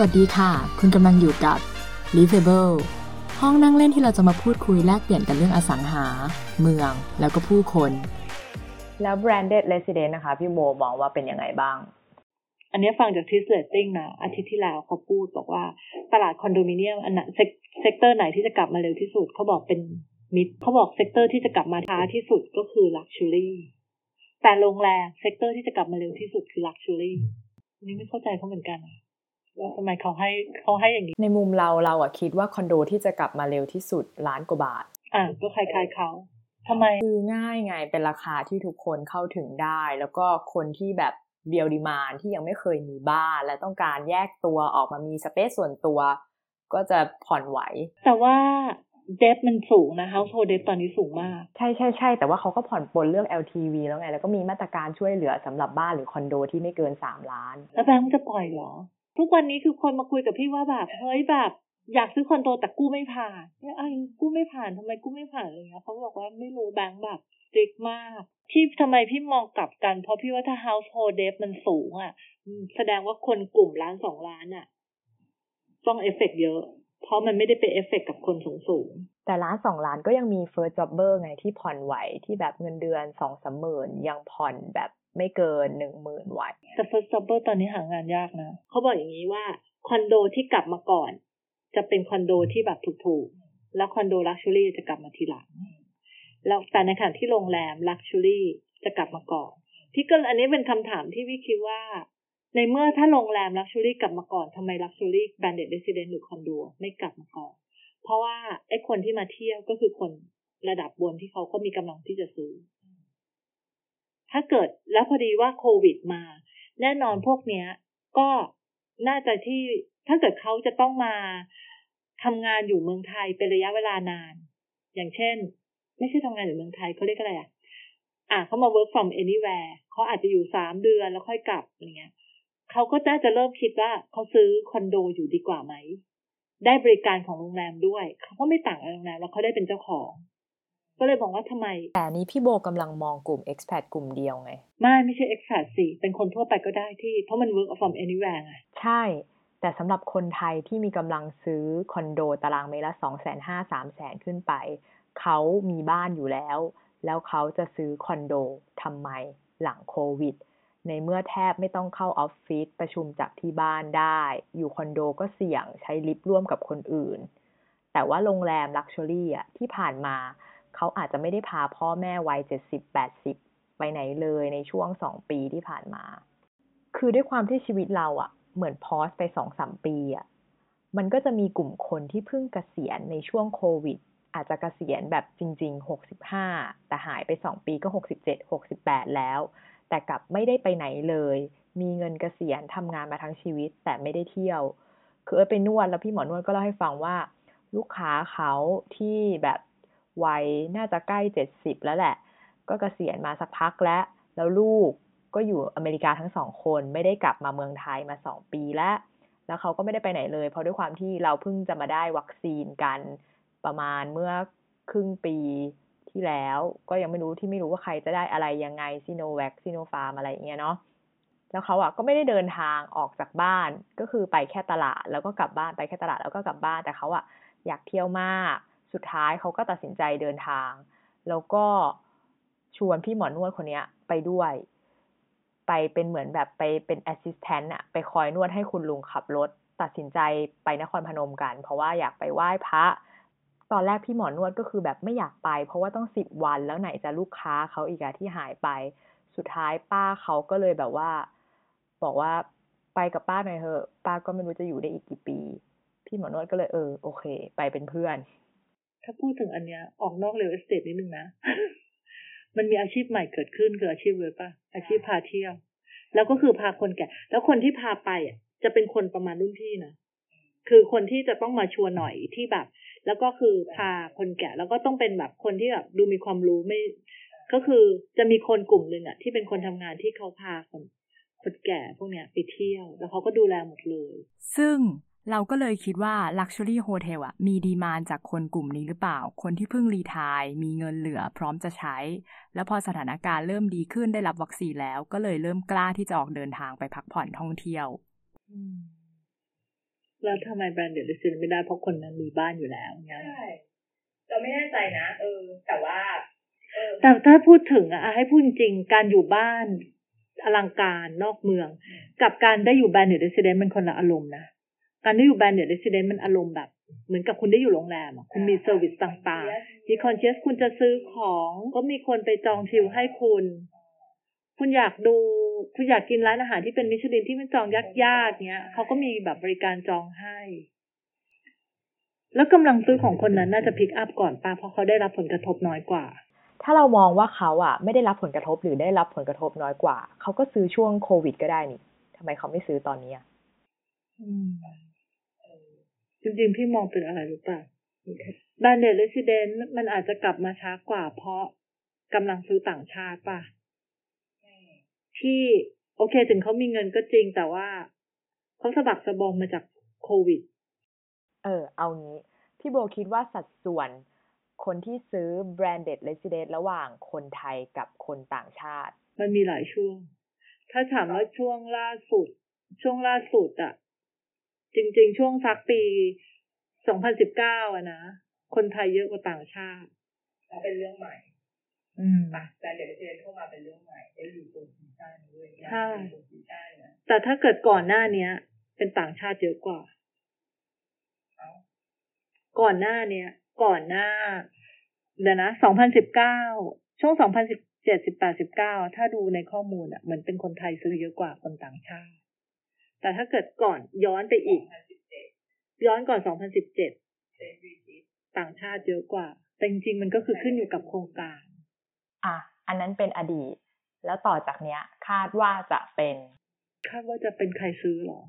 สวัสดีค่ะ คุณกำลังอยู่กับ l i v a b l e ห้องนั่งเล่นที่เราจะมาพูดคุยแลกเปลี่ยนกันเรื่องอสังหา เมือง แล้วก็ผู้คน แล้ว branded residence นะคะ พี่โบมองว่าเป็นยังไงบ้าง อันนี้ฟังจาก TRIS Rating นะอาทิตย์ที่แล้วเขาพูดบอกว่าตลาดคอนโดมิเนียมอันนั้น sector ไหนที่จะกลับมาเร็วที่สุดเขาบอกเป็น mid เขาบอก sector ที่จะกลับมาช้าที่สุดก็คือ luxury แต่โรงแรม sector ที่จะกลับมาเร็วที่สุดคือ luxuryนี่ไม่เข้าใจเขาเหมือนกัน ว่าทำไมเขาให้เขาให้อย่างนี้ ในมุมเราเราอะคิดว่าคอนโดที่จะกลับมาเร็วที่สุดล้านกว่าบาท อ่าก็คล้ายๆเขาทำไมคือง่ายไงเป็นราคาที่ทุกคนเข้าถึงได้ แล้วก็คนที่แบบเดียวดีมานที่ยังไม่เคยมีบ้าน และต้องการแยกตัวออกมามีสเปซส่วนตัว ก็จะผ่อนไหว แต่ว่าเดฟมันสูงนะ household debt ตอนนี้สูงมาก ใช่ใช่ใช่แต่ว่าเขาก็ผ่อนปลนเรื่อง LTV แล้วไง แล้วก็มีมาตรการช่วยเหลือสำหรับบ้านหรือคอนโดที่ไม่เกินสามล้าน แล้วแบงค์จะปล่อยเหรอ ทุกวันนี้คือคนมาคุยกับพี่ว่าแบบเฮ้ยแบบอยากซื้อคอนโดแต่กู้ไม่ผ่านเนี่ยไอ้กู้ไม่ผ่านทำไมกู้ไม่ผ่านอะไรเงี้ยเขาบอกว่าไม่รู้แบงค์แบบ strict มากที่ทำไมพี่มองกลับกัน เพราะพี่ว่าถ้า household debt มันสูงอะแสดงว่าคนกลุ่มล้านสองล้านอะ ต้องเอฟเฟกเยอะ เพราะมันไม่ได้เป็นเอฟเฟกกับคนสูงสูงแต่ล้านสองล้านก็ยังมี first jobber ไงที่ผ่อนไหวที่แบบเงินเดือนสองสามหมื่นยังผ่อนแบบ ไม่เกินหนึ่งหมื่นไหวแต่ first jobber ตอนนี้หางานยากนะเขาบอกอย่างนี้ว่าคอนโดที่กลับมาก่อน จะเป็นคอนโดที่แบบถูกๆ แล้วคอนโด luxury จะกลับมาทีหลังแล้วแต่ในขณะที่โรงแรม luxury จะกลับมาก่อน พี่ก็อันนี้เป็นคำถามที่พี่คิดว่า ในเมื่อถ้าโรงแรม luxury กลับมาก่อนทำไม luxury branded residence หรือคอนโดไม่กลับมาก่อน เพราะว่าไอ้คนที่มาเที่ยวก็คือคนระดับบนที่เขาก็มีกำลังที่จะซื้อ ถ้าเกิดแล้วพอดีว่าโควิดมา แน่นอนพวกเนี้ย ก็น่าจะที่ถ้าเกิดเขาจะต้องมาทำงานอยู่เมืองไทยเป็นระยะเวลานาน อย่างเช่น ไม่ใช่ทำงานอยู่เมืองไทยเขาเรียกอะไรอะอะเขามา work from anywhere เขาอาจจะอยู่สามเดือนแล้วค่อยกลับอะไรเงี้ยเขาก็น่าจะเริ่มคิดว่าเขาซื้อคอนโดอยู่ดีกว่าไหม ได้บริการของโรงแรมด้วย เขาก็ไม่ต่างโรงแรมแล้วเขาได้เป็นเจ้าของ ก็เลยบอกว่าทำไม แต่นี้พี่โบกำลังมองกลุ่ม expat กลุ่มเดียวไง ไม่ไม่ใช่ expat สิ เป็นคนทั่วไปก็ได้ที่ เพราะมัน work from anywhere ไงใช่ แต่สำหรับคนไทยที่มีกำลังซื้อคอนโดตารางเมตรละสองแสนห้าสามแสนขึ้นไป เขามีบ้านอยู่แล้ว แล้วเขาจะซื้อคอนโดทำไมหลังโควิดในเมื่อแทบไม่ต้องเข้าออฟฟิศประชุมจากที่บ้านได้ อยู่คอนโดก็เสี่ยงใช้ลิฟต์ร่วมกับคนอื่น แต่ว่าโรงแรม luxury อะที่ผ่านมา เขาอาจจะไม่ได้พาพ่อแม่วัยเจ็ดสิบแปดสิบไปไหนเลยในช่วงสองปีที่ผ่านมา คือด้วยความที่ชีวิตเราอะ่ะ เหมือน pause ไปสองสามปีอะ่ะ มันก็จะมีกลุ่มคนที่เพิ่งเกษียณในช่วงโควิด อาจจะเกษียณแบบจริงๆหกสิบห้าแต่หายไปสองปีก็หกสิบเจ็ดหกสิบแปดแล้ว แต่กลับไม่ได้ไปไหนเลย มีเงินเกษียณทำงานมาทั้งชีวิตแต่ไม่ได้เที่ยว คือเออไปนวดแล้วพี่หมอนวดก็เล่าให้ฟังว่า ลูกค้าเขาที่แบบ วัยน่าจะใกล้เจ็ดสิบแล้วแหละ ก็เกษียณมาสักพักแล้ว แล้วลูกก็อยู่อเมริกาทั้งสองคนไม่ได้กลับมาเมืองไทยมาสองปีแล้ว แล้วเขาก็ไม่ได้ไปไหนเลย เพราะด้วยความที่เราเพิ่งจะมาได้วัคซีนกันประมาณเมื่อครึ่งปีที่แล้ว ก็ยังไม่รู้ที่ไม่รู้ว่าใครจะได้อะไรยังไงซิโนแวคซิโนฟาร์มอะไรอย่างเงี้ยเนาะแล้วเขาอะก็ไม่ได้เดินทางออกจากบ้านก็คือไปแค่ตลาดแล้วก็กลับบ้านไปแค่ตลาดแล้วก็กลับบ้านแต่เขาอะอยากเที่ยวมาก สุดท้ายเขาก็ตัดสินใจเดินทาง แล้วก็ชวนพี่หมอนวดคนนี้ไปด้วย ไปเป็นเหมือนแบบไปเป็น assistant อะไปคอยนวดให้คุณลุงขับรถ ตัดสินใจไปนครพนมกัน เพราะว่าอยากไปไหว้พระ ตอนแรกพี่หมอนวดก็คือแบบไม่อยากไป เพราะว่าต้องสิบวันแล้วไหนจะลูกค้าเขาอีกอะที่หายไป สุดท้ายป้าเขาก็เลยแบบว่า บอกว่าไปกับป้าหน่อยเถอะ ป้าก็ไม่รู้จะอยู่ได้อีกกี่ปี พี่หมอนวดก็เลยเออโอเค ไปเป็นเพื่อน ถ้าพูดถึงอันเนี้ยออกนอก real estate นิดนึงนะ มันมีอาชีพใหม่เกิดขึ้นคืออาชีพเลยปะอาชีพพาเที่ยว แล้วก็คือพาคนแก่ แล้วคนที่พาไปอะ จะเป็นคนประมาณรุ่นพี่นะคือคนที่จะต้องมาชวนหน่อยที่แบบ แล้วก็คือพาคนแก่ แล้วก็ต้องเป็นแบบคนที่แบบดูมีความรู้ไม่ ก็คือจะมีคนกลุ่มหนึ่งอะ ที่เป็นคนทำงานที่เขาพาคนคนแก่พวกเนี้ยไปเที่ยว แล้วเขาก็ดูแลหมดเลย ซึ่ง เราก็เลยคิดว่า Luxury Hotel อะมีดีมานจากคนกลุ่มนี้หรือเปล่า คนที่เพิ่งรีทายมีเงินเหลือพร้อมจะใช้ แล้วพอสถานการณ์เริ่มดีขึ้นได้รับวัคซีนแล้ว ก็เลยเริ่มกล้าที่จะออกเดินทางไปพักผ่อนท่องเที่ยวแล้วทำไม branded residence ไม่ได้เพราะคนนั้นมีบ้านอยู่แล้วเงี้ยใช่เราไม่แน่ใจนะเออ แต่ว่าเออแต่ถ้าพูดถึงอะให้พูดจริงๆการอยู่บ้านอลังการนอกเมือง กับการได้อยู่ branded residence มันคนละอารมณ์นะ การได้อยู่ branded residence มันอารมณ์แบบ เหมือนกับคุณได้อยู่โรงแรมอะคุณมี service ต่างๆ มี concierge คุณจะซื้อของก็มีคนไปจองคิวให้คุณ คุณอยากดูคุณอยากกินร้านอาหารที่เป็นมิชลินที่มันจองยากๆเนี้ยเขาก็มีแบบบริการจองให้ แล้วกำลังซื้อของคนนั้นน่าจะ pick up ก่อนป้าเพราะเขาได้รับผลกระทบน้อยกว่า ถ้าเรามองว่าเขาอะ ไม่ได้รับผลกระทบหรือได้รับผลกระทบน้อยกว่า เขาก็ซื้อช่วงโควิด ก็ได้นี่ทำไมเขาไม่ซื้อตอนนี้อะ อืม จริงๆพี่มองเป็นอะไรรู้ป่ะ branded residence มันอาจจะกลับมาช้ากว่า เพราะกำลังซื้อต่างชาติป่ะที่โอเค ถึงเขามีเงินก็จริงแต่ว่าเขาสะบักสะบอมมาจากโควิด เออ เอางี้ พี่โบคิดว่าสัดส่วน คนที่ซื้อ branded resident ระหว่างคนไทยกับคนต่างชาติ มันมีหลายช่วง ถ้าถามว่าช่วงล่าสุด ช่วงล่าสุดอะ จริง ๆ ช่วงสักปี 2019อะนะ คนไทยเยอะกว่าต่างชาติเป็นเรื่องใหม่ อืมป่ะแต่เดี๋ยวเรียนเข้ามาเป็นเรื่องใหม่ได้อยู่บนซีซั่นด้วยใช่บนซีซั่นนะแต่ถ้าเกิดก่อนหน้าเนี้ย เป็นต่างชาติเยอะกว่าเอ้าก่อนหน้าเนี้ย ก่อนหน้า เดี๋ยวนะ2019ช่วง2017 18 19ถ้าดูในข้อมูลอะเหมือนเป็นคนไทยซื้อเยอะกว่าคนต่างชาติ แต่ถ้าเกิดก่อนย้อนไปอีก2017ย้อนก่อน 2017เป็นวีจิตต่างชาติเยอะกว่า แต่จริงๆ มันก็คือขึ้นอยู่กับโครงการ อะ อันนั้นเป็นอดีต แล้วต่อจากเนี้ย คาดว่าจะเป็น คาดว่าจะเป็นใครซื้อหรอ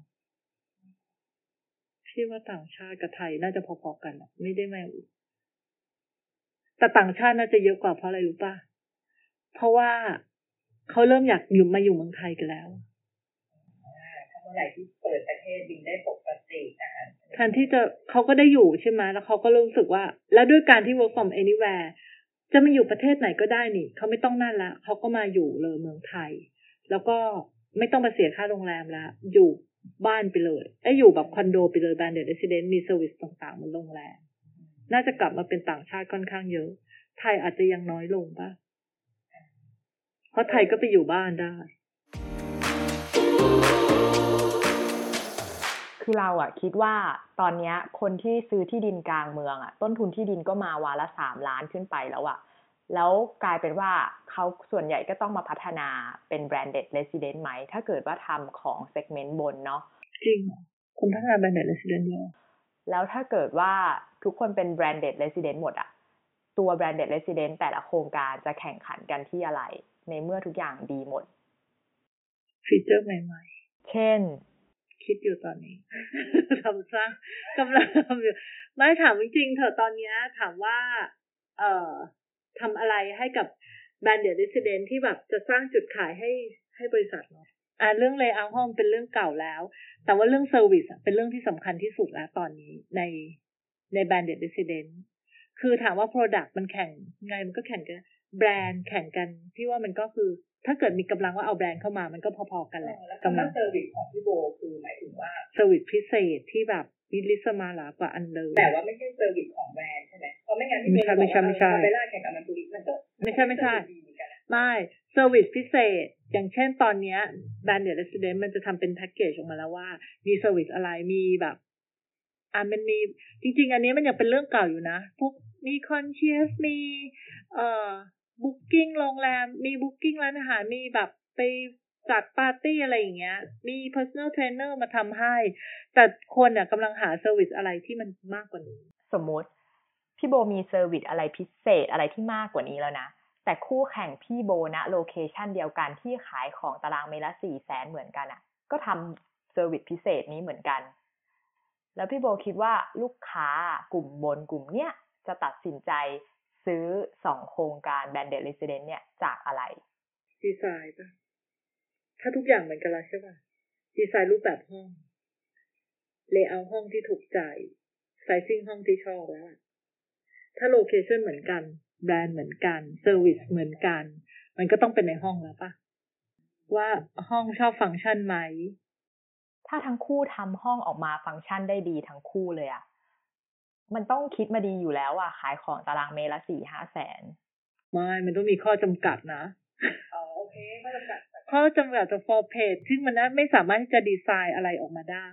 พี่ว่าต่างชาติกับไทยน่าจะพอๆกันอะไม่ได้ไม่แต่ต่างชาติน่าจะเยอะกว่าเพราะอะไรรู้ป่ะ เพราะว่าเขาเริ่มอยากอยู่มาอยู่เมืองไทยกันแล้วถ้าเมื่อไหร่ที่เปิดประเทศบินได้ปกตินะแทนที่จะเขาก็ได้อยู่ใช่ไหมแล้วเขาก็รู้สึกว่า แล้วด้วยการที่ work from anywhere จะมาอยู่ประเทศไหนก็ได้นี่เขาไม่ต้องนั่นละเขาก็มาอยู่เลยเมืองไทย แล้วก็ไม่ต้องมาเสียค่าโรงแรมละอยู่บ้านไปเลยไอ้อยู่แบบคอนโดไปเลยแบรนด์เด r เ s ส d ดนมีเซอร์วิสต่างๆมันโรงแรมน่าจะกลับมาเป็นต่างชาติค่อนข้างเยอะ ไทยอาจจะยังน้อยลงป่ะเพราะไทยก็ไปอยู่บ้านได้ คือเราอะคิดว่าตอนเนี้ยคนที่ซื้อที่ดินกลางเมืองอะต้นทุนที่ดินก็มาวาละสามล้านขึ้นไปแล้วอะแล้วกลายเป็นว่าเขาส่วนใหญ่ก็ต้องมาพัฒนาเป็น branded resident ไหม ถ้าเกิดว่าทำของ segment บนเนาะจริงเหรอคนพัฒนาแบรนด์เด r เ s ส d ดนเยอะแล้วถ้าเกิดว่าทุกคนเป็น branded resident หมดอะตัว branded resident แต่ละโครงการจะแข่งขันกันที่อะไร ในเมื่อทุกอย่างดีหมดฟีเจอร์ใหม่เช่นๆ คิดอยู่ตอนนี้ทำสร้างกำลังทำอยู่ไม่ถามจริงๆเถอะตอนนี้ถามว่า เอ่อทำอะไรให้กับแบรนด์เด r เ s ส d ดนที่แบบจะสร้างจุดขายให้ให้บริษัทเนาะอ่าเรื่อง layout ห้องเป็นเรื่องเก่าแล้ว แต่ว่าเรื่องเซอร์วิสเป็นเรื่องที่สำคัญที่สุดแล้วตอนนี้ในในแบรนด์เด r เ s ส d ดนคือถามว่า Product มันแข่งไงมันก็แข่งกันแบรนด์แข่งกันพี่ว่ามันก็คือ ถ้าเกิดมีกำลังว่าเอาแบรนด์เข้ามามันก็พอๆกันแหละแล้วกำกำลัลังงเซอร์วิสของพี่โบคือหมายถึงว่าเซอร์วิสพิเศษที่แบบมีลิสมาลากว่าอันเดิมแต่ว่าไม่ใช่เซอร์วิสของแบรนด์ใช่ไหมเพราะไม่งั้นที่ไม่ใช่ไม่ใช่ไม่ใช่เวลาแข่งกับมันตุริมันก็ไม่ใช่ไม่ใช่ดีเหมือนกันนะไม่service พิเศษ อย่างเช่นตอนเนี้ยแบรนด์เด r เ s ส d ดนมันจะทำเป็นแพ็กเกจออกมาแล้วว่า มี service อะไรมีแบบอ่ามันมีจริง ๆ อันนี้มันยังเป็นเรื่องเก่าอยู่นะ พวกมี concierge มี เอ่อ booking โรงแรม มี booking ร้านอาหาร มีแบบไปจัดปาร์ตี้อะไรอย่างเงี้ย มี personal trainer มาทำให้ แต่คนอะกำลังหา serviceอะไรที่มันมากกว่านี้ สมมติ พี่โบมี service อะไรพิเศษอะไรที่มากกว่านี้แล้วนะ แต่คู่แข่งพี่โบนะ location เดียวกันที่ขายของตารางเมตรละสี่แสนเหมือนกันอะ่ะ ก็ทำ service พิเศษนี้เหมือนกัน แล้วพี่โบคิดว่าลูกค้ากลุ่มบนกลุ่มเนี้ยจะตัดสินใจ ซื้อสองโครงการแบรนด์เด r เ s ส d ดนเนี่ยจากอะไร ดีไซน์ปะถ้าทุกอย่างเหมือนกันแล้วใช่ปะดีไซน์รูปแบบห้อง layout ห้องที่ถูกใจ sizing ห้องที่ชอบแล้วอะถ้า location เหมือนกัน แบรนด์เหมือนกัน service เหมือนกัน มันก็ต้องเป็นในห้องแล้วปะว่าห้องชอบฟังก์ชันไหม ถ้าทั้งคู่ทำห้องออกมาฟังก์ชันได้ดีทั้งคู่เลยอะ มันต้องคิดมาดีอยู่แล้วอะขายของตารางเมตรละสี่ห้าแสนไม่มันต้องมีข้อจำกัดนะอ๋อโอเคก็จำกัดข้อจำกัดจาก for page ซึ่งมันไม่สามารถที่จะดีไซน์อะไรออกมาได้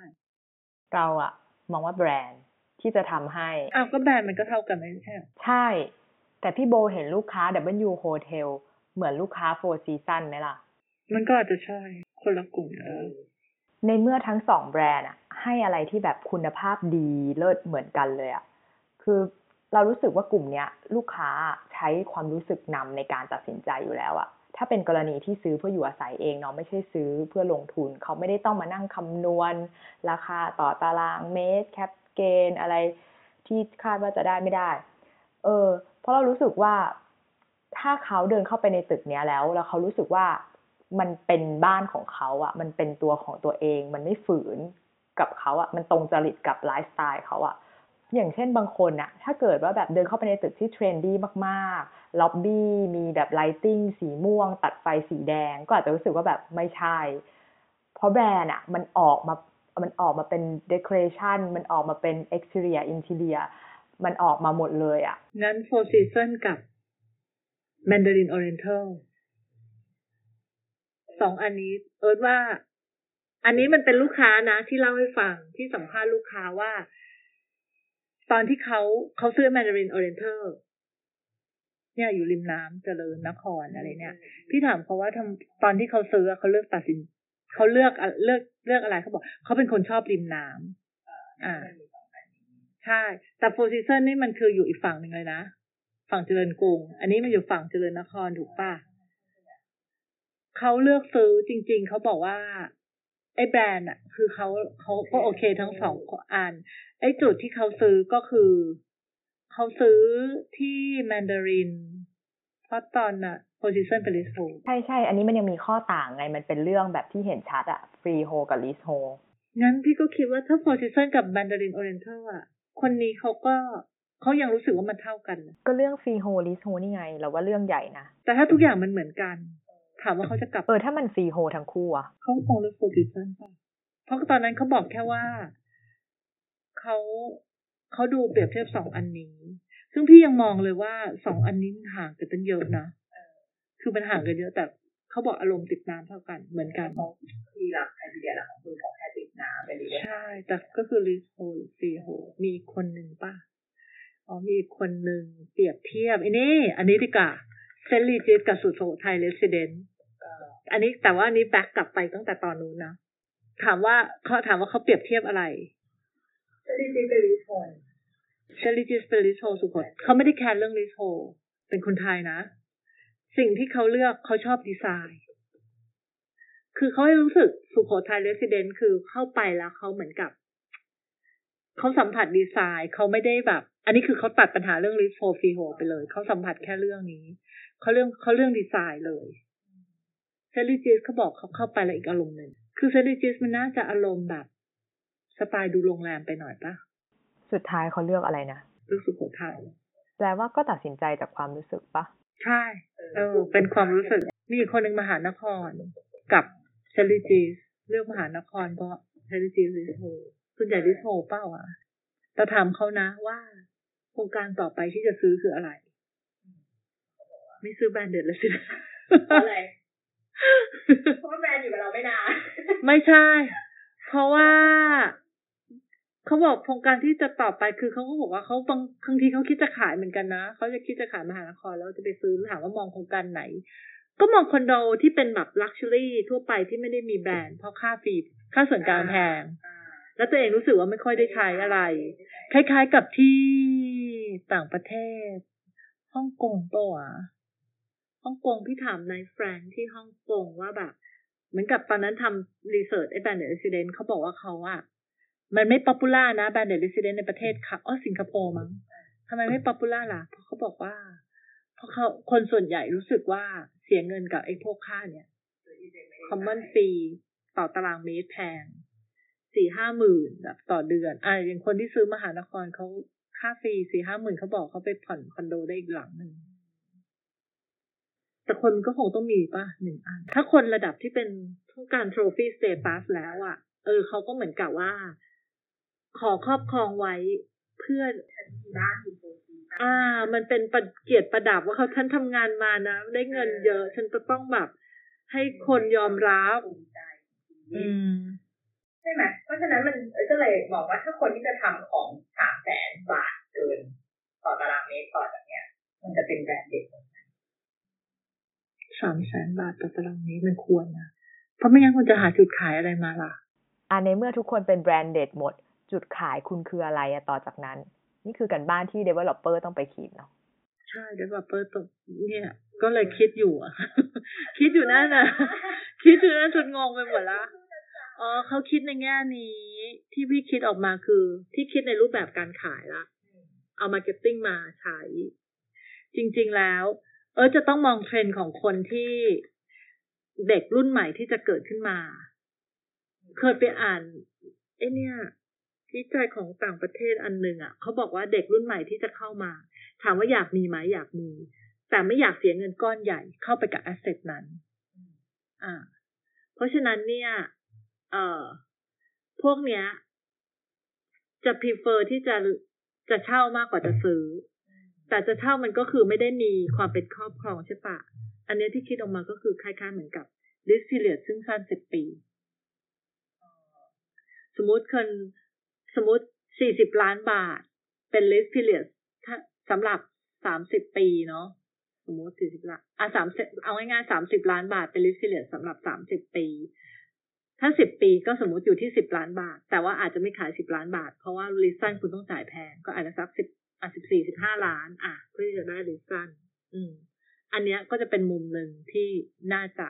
เราอะมองว่าแบรนด์ที่จะทำให้อ้าวก็แบรนด์มันก็เท่ากันไม่ใช่เหรอใช่ แต่พี่โบเห็นลูกค้า W Hotel เหมือนลูกค้า Four Season ไหมล่ะ มันก็อาจจะใช่ คนละกลุ่มเออในเมื่อทั้งสองแบรนด์อะให้อะไรที่แบบคุณภาพดีเลิศเหมือนกันเลยอะ คือเรารู้สึกว่ากลุ่มเนี้ย ลูกค้าใช้ความรู้สึกนำในการตัดสินใจอยู่แล้วอะถ้าเป็นกรณีที่ซื้อเพื่ออยู่อาศัยเองเนาะไม่ใช่ซื้อเพื่อลงทุน เขาไม่ได้ต้องมานั่งคำนวณ ราคาต่อตารางเมตรแคปเกนอะไรที่คาดว่าจะได้ไม่ได้ เออ เพราะเรารู้สึกว่า ถ้าเขาเดินเข้าไปในตึกเนี้ยแล้ว แล้วเขารู้สึกว่ามันเป็นบ้านของเขาอะ่ะมันเป็นตัวของตัวเอง มันไม่ฝืนกับเขาอะ่ะมันตรงจริตกับไลฟ์สไตล์เขาอะ อย่างเช่นบางคนอะถ้าเกิดว่าแบบเดินเข้าไปในตึกที่ trendy มากๆ ล็อบบี้มีแบบ lighting สีม่วง ตัดไฟสีแดง ก็อาจจะรู้สึกว่าแบบไม่ใช่ เพราะแบรนด์อะมันออกมา มันออกมาเป็น decoration มันออกมาเป็น exterior interior มันออกมาหมดเลยอะงั้น Four Seasons กับ Mandarin Oriental สองอันนี้ เอิร์ธว่า อันนี้มันเป็นลูกค้านะ ที่เล่าให้ฟังที่สัมภาษณ์ลูกค้าว่า ตอนที่เขาเขาซื้อ Mandarin Oriental เนี่ยอยู่ริมน้ำเจริญนครอะไรเนี่ย พี่ถามเขาว่าทำตอนที่เขาซื้ออะเขาเลือกตัดสินเขาเลือกอะเลือกเลือกอะไรเขาบอกเขาเป็นคนชอบริมน้ำอ่าใช่ แต่ Four Seasons นี่มันคืออยู่อีกฝั่งหนึ่งเลยนะ ฝั่งเจริญกรุง อันนี้มันอยู่ฝั่งเจริญนครถูกป่ะเขาเลือกซื้อจริง ๆ เขาบอกว่า ไอ้แบรนด์อะ คือเขาเขาก็โอเคทั้งสองอัน ไอ้จุดที่เขาซื้อก็คือเขาซื้อที่แมนดารินเพราะตอนน่ะ Four Seasons เป็น leasehold ใช่ใช่ อันนี้มันยังมีข้อต่างไง มันเป็นเรื่องแบบที่เห็นชัดอะ freehold กับ leaseholdงั้นพี่ก็คิดว่าถ้า Four Seasons กับ Mandarin Oriental อะคนนี้เขาก็เขายังรู้สึกว่ามันเท่ากันนะก็เรื่อง freehold leasehold นี่ไง เราว่าเรื่องใหญ่นะ แต่ถ้าทุกอย่างมันเหมือนกัน ถามว่าเขาจะกลับ เออ ถ้ามัน freehold ทั้งคู่อะเขาคงเลือก Four Seasons ป่ะเพราะตอนนั้นเขาบอกแค่ว่าเขาเขาดูเปรียบเทียบสองอันนี้ ซึ่งพี่ยังมองเลยว่าสองอันนี้มันห่างกันตั้งเยอะนะคือมันห่างกันเยอะแต่เขาบอกอารมณ์ติดน้ำเท่ากันเหมือนกันที่หลักไอเดียหลักของคุณของแค่ติดน้ำไปเลยใช่ แต่ก็คือ leasehold freehold มีอีกคนหนึ่งป่ะอ๋อมีอีกคนหนึ่งเปรียบเทียบไอ้นี่ อันนี้ดีกว่า St. Regis กับสุโขทัย Residence อันนี้แต่ว่าอันนี้ back กลับไปตั้งแต่ตอนนู้นนะ ถามว่าเขาถามว่าเขาเปรียบเทียบอะไรจะดีดีเป็น leasehold St. Regis เป็น leasehold สุโขทัยเขาไม่ได้แคร์เรื่อง leasehold เป็นคนไทยนะ สิ่งที่เขาเลือกเขาชอบดีไซน์คือเขาให้รู้สึกสุโขทัย Residence คือเข้าไปแล้วเขาเหมือนกับ เขาสัมผัสดีไซน์เขาไม่ได้แบบ อันนี้คือเขาตัดปัญหาเรื่อง leasehold freehold ไปเลย เขาสัมผัสแค่เรื่องนี้ เขาเรื่องเขาเรื่องดีไซน์เลย St. Regis เขาบอกเขาเข้าไปแล้วอีกอารมณ์หนึ่ง คือ St. Regis มันน่าจะอารมณ์แบบสไตล์ดูโรงแรมไปหน่อยปะสุดท้ายเขาเลือกอะไรนะเรื่องสุโขทัยแปลว่าก็ตัดสินใจจากความรู้สึกปะใช่ เออ เป็นความรู้สึก มีอีกคนหนึ่งมหานคร กับSt. Regis เลือกมหานครเพราะ St. Regis leasehold ส่วนใหญ่ leasehold เปล่าอะแต่ถามเขานะว่าโครงการต่อไปที่จะซื้อคืออะไร ไม่ซื้อ branded แล้วสิอะไรเพราะว่าแบรนด์อยู่กับเราไม่นาน ไม่ใช่ เพราะว่าเขาบอกโครงการที่จะต่อไปคือเขาก็บอกว่าเขาบางบางทีเขาคิดจะขายเหมือนกันนะเขาจะคิดจะขายมหานครแล้วจะไปซื้อถามว่ามองโครงการไหน ก็มองคอนโดที่เป็นแบบ luxury ทั่วไปที่ไม่ได้มีแบรนด์เพราะค่า fee ค่าส่วนกลางแพง แล้วตัวเองรู้สึกว่าไม่ค่อยได้ใช้อะไร คล้าย ๆกับที่ต่างประเทศฮ่องกงปะวะฮ่องกงพี่ถามนายแฟรงค์ที่ฮ่องกงว่าแบบเหมือนกับตอนนั้นทำ research ไอ้แบรนด์เด r ซิเดนเขาบอกว่าเขาอะมันไม่ popular นะแบรนด์เด r ซิเดนในประเทศค่ะอ๋อสิงคโปร์มั้งทำไมไม่ popular ล่ะ เพราะเขาบอกว่า เพราะเขาคนส่วนใหญ่รู้สึกว่าเสียเงินกับไอ้พวกค่าเนี่ย common fee ต่อตารางเมตรแพง สี่ห้าหมื่นแบบต่อเดือนอ่าอย่างคนที่ซื้อมหานครเขาค่า fee สี่ห้าหมื่นเขาบอกเขาไปผ่อนคอนโดได้อีกหลังหนึ่งแต่คนก็คงต้องมีป่ะหนึ่งอัน ถ้าคนระดับที่เป็นต้องการ trophy status แล้วอะ่ะเอเออเขาก็เหมือนกับว่า ขอครอบครองไว้เพื่อบ้านอยู่โปรตีนอ่า มันเป็นประเกียรติประดับว่าเขาฉันทำงานมานะ ได้เงินเยอะ ฉันจะต้องแบบ ให้คนยอมรับภูมิใจอืมใช่ไหมเพราะฉะนั้นมันเออก็เลยบอกว่าถ้าคนที่จะทำของสามแสนบาทเกินต่อตารางเมตรต่อจากเนี้ย มันจะเป็นแบรนด์เด็กสามแสนบาทต่อตารางเมตรมันควรนะเพราะไม่งั้นคุณจะหาจุดขายอะไรมาล่ะอ่าในเมื่อทุกคนเป็น branded หมด จุดขายคุณคืออะไรอะต่อจากนั้น นี่คือการบ้านที่ developer ต้องไปคิดเนาะใช่ developer ตกเนี่ย ก็เลยคิดอยู่อะคิดอยู่นั่นน่ะคิดอยู่นั่นจนงงไปหมดละ อ๋อเขาคิดในแง่นี้ ที่พี่คิดออกมาคือ ที่คิดในรูปแบบการขายละเอา marketing มาใช้ จริง ๆแล้ว เออจะต้องมองเทรนด์ของคนที่เด็กรุ่นใหม่ที่จะเกิดขึ้นมา เคยไปอ่านไอเนี่ยวิจัยของต่างประเทศอันหนึ่งอะเขาบอกว่าเด็กรุ่นใหม่ที่จะเข้ามา ถามว่าอยากมีไหมอยากมี แต่ไม่อยากเสียเงินก้อนใหญ่เข้าไปกับแอสเซทนั้น อ่า เพราะฉะนั้นเนี่ย เอ่อพวกเนี้ย จะ prefer ที่จะจะเช่ามากกว่าจะซื้อ แต่จะเช่ามันก็คือไม่ได้มีความเป็นครอบครองใช่ปะอันเนี้ยที่คิดออกมาก็คือคล้ายๆเหมือนกับ lease period ซึ่งสั้นสิบปี สมมติคนสมมติสี่สิบล้านบาท เป็น lease period ถ้าสำหรับสามสิบปีเนาะสมมติสี่สิบล้านอะสามเอาง่ายๆสามสิบล้านบาทเป็น lease period สำหรับสามสิบปี ถ้าสิบปีก็สมมติอยู่ที่สิบล้านบาท แต่ว่าอาจจะไม่ขายสิบล้านบาท เพราะว่าลิสซันคุณต้องจ่ายแพง ก็อาจจะสักสิบอะสิบสี่สิบห้าล้าน อะเพื่อที่จะได้ lease สั้นอืม อันเนี้ยก็จะเป็นมุมหนึ่งที่น่าจะ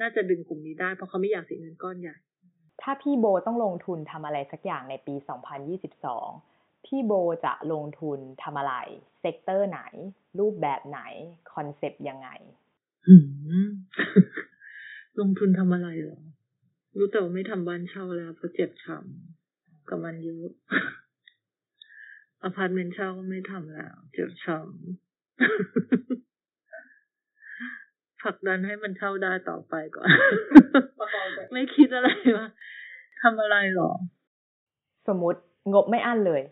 น่าจะดึงกลุ่มนี้ได้ เพราะเขาไม่อยากเสียเงินก้อนใหญ่ถ้าพี่โบต้องลงทุนทำอะไรสักอย่างในปี 2022 พี่โบจะลงทุนทำอะไร sector ไหน รูปแบบไหน concept ยังไงหืมลงทุนทำอะไรเหรอ รู้แต่ว่าไม่ทำบ้านเช่าแล้วเพราะเจ็บช้ำกับมันเยอะอพาร์ตเมนต์เช่าก็ไม่ทำแล้ว เจ็บช้ำผลักดันให้มันเช่าได้ต่อไปก่อน ไม่คิดอะไรว่าทำอะไรหรอ สมมติงบไม่อั้นเลย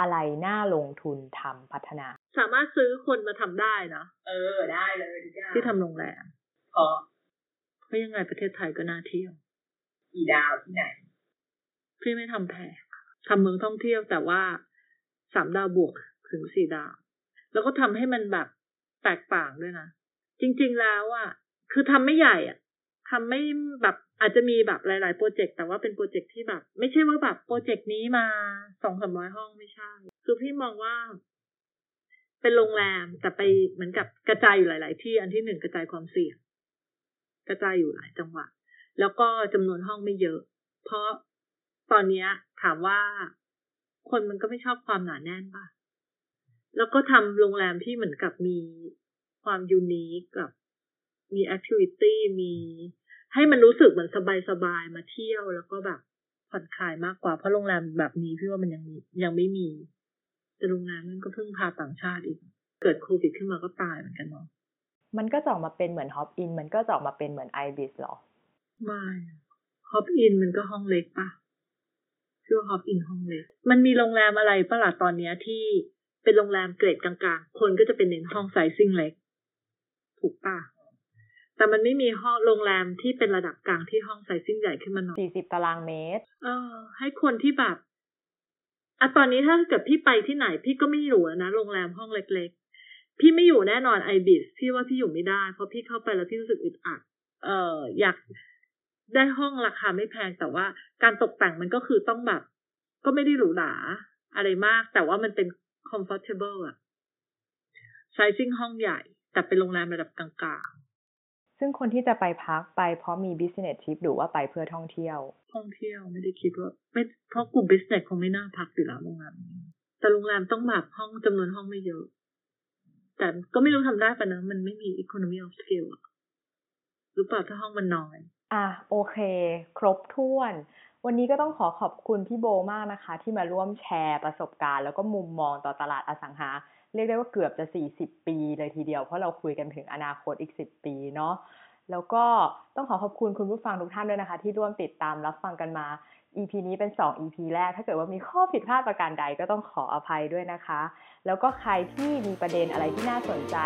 อะไรน่าลงทุนทำพัฒนา สามารถซื้อคนมาทำได้นะ เออ ได้เลยทุกอย่างที่ทำโรงแรมพอเพราะยังไงประเทศไทยก็น่าเที่ยว กี่ดาวที่ไหน พี่ไม่ทำแพงทำเมืองท่องเที่ยวแต่ว่าสามดาวบวกถึงสี่ดาว แล้วก็ทำให้มันแบบแตกต่างด้วยนะ จริงๆแล้วอะ คือทำไม่ใหญ่อะทำไม่แบบอาจจะมีแบบหลาย ๆ โปรเจกต์แต่ว่าเป็นโปรเจกต์ที่แบบ ไม่ใช่ว่าแบบโปรเจกต์นี้มาสองสามร้อยห้องไม่ใช่ คือพี่มองว่า เป็นโรงแรมแต่ไปเหมือนกับกระจายอยู่หลาย ๆ ที่อันที่หนึ่งกระจายความเสี่ยง กระจายอยู่หลายจังหวัด แล้วก็จำนวนห้องไม่เยอะ เพราะตอนนี้ถามว่าคนมันก็ไม่ชอบความหนาแน่นป่ะ แล้วก็ทำโรงแรมที่เหมือนกับมีความยูนิคกับมีแอคทิวิตี้มีให้มันรู้สึกเหมือนสบายๆมาเที่ยวแล้วก็แบบผ่อนคลายมากกว่าเพราะโรงแรมแบบนี้พี่ว่ามันยังยังไม่มี แต่โรงแรมมันก็พึ่งพาต่างชาติอีก เกิดโควิดขึ้นมาก็ตายเหมือนกันเนาะมันก็จะออกมาเป็นเหมือน Hop Inn มันก็จะออกมาเป็นเหมือน ibis หรอ ไม่ Hop Inn มันก็ห้องเล็กปะชื่อ Hop Inn ห้องเล็ก มันมีโรงแรมอะไรปะล่ะตอนเนี้ยที่เป็นโรงแรมเกรดกลางๆ คนก็จะเป็นเน้นห้อง sizing เล็ก ถูกปะแต่มันไม่มีห้องโรงแรมที่เป็นระดับกลางที่ห้อง sizing ใหญ่ขึ้นมาหน่อย40ตารางเมตร เออ ให้คนที่แบบอะตอนนี้ถ้าเกิดพี่ไปที่ไหน พี่ก็ไม่อยู่แล้วนะโรงแรมห้องเล็กๆ พี่ไม่อยู่แน่นอนไอบิสพี่ว่าพี่อยู่ไม่ได้ เพราะพี่เข้าไปแล้วพี่รู้สึกอึดอัด เอออยาก ได้ห้องราคาไม่แพงแต่ว่าการตกแต่งมันก็คือต้องแบบ ก็ไม่ได้หรูหราอะไรมาก แต่ว่ามันเป็น comfortable อะ sizing ห้องใหญ่ แต่เป็นโรงแรมระดับกลางซึ่งคนที่จะไปพักไปเพราะมี business trip หรือว่าไปเพื่อท่องเที่ยวๆท่องเที่ยวไม่ได้คิดว่าไม่เพราะกลุ่ม business คงไม่น่าพักอยู่แล้วโรงแรมนี้แต่โรงแรมต้องแบบห้องจำนวนห้องไม่เยอะ แต่ก็ไม่รู้ทำได้ปะนะมันไม่มี economy of scale อะหรือเปล่าถ้าห้องมันน้อย อะโอเค ครบถ้วน วันนี้ก็ต้องขอขอบคุณพี่โบมากนะคะ ที่มาร่วมแชร์ประสบการณ์ แล้วก็มุมมองต่อตลาดอสังหา เรียกได้ว่าเกือบจะ 40 ปีเลยทีเดียว เพราะเราคุยกันถึงอนาคตอีก 10 ปีเนาะแล้วก็ต้องขอขอบคุณคุณผู้ฟังทุกท่านด้วยนะคะ ที่ร่วมติดตามรับฟังกันมา EP นี้เป็น 2 EP แรก ถ้าเกิดว่ามีข้อผิดพลาดประการใดก็ต้องขออภัยด้วยนะคะ แล้วก็ใครที่มีประเด็นอะไรที่น่าสนใจ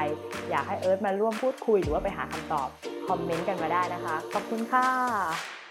อยากให้เอิร์ธมาร่วมพูดคุยหรือว่าไปหาคำตอบ คอมเมนต์กันมาได้นะคะ ขอบคุณค่ะ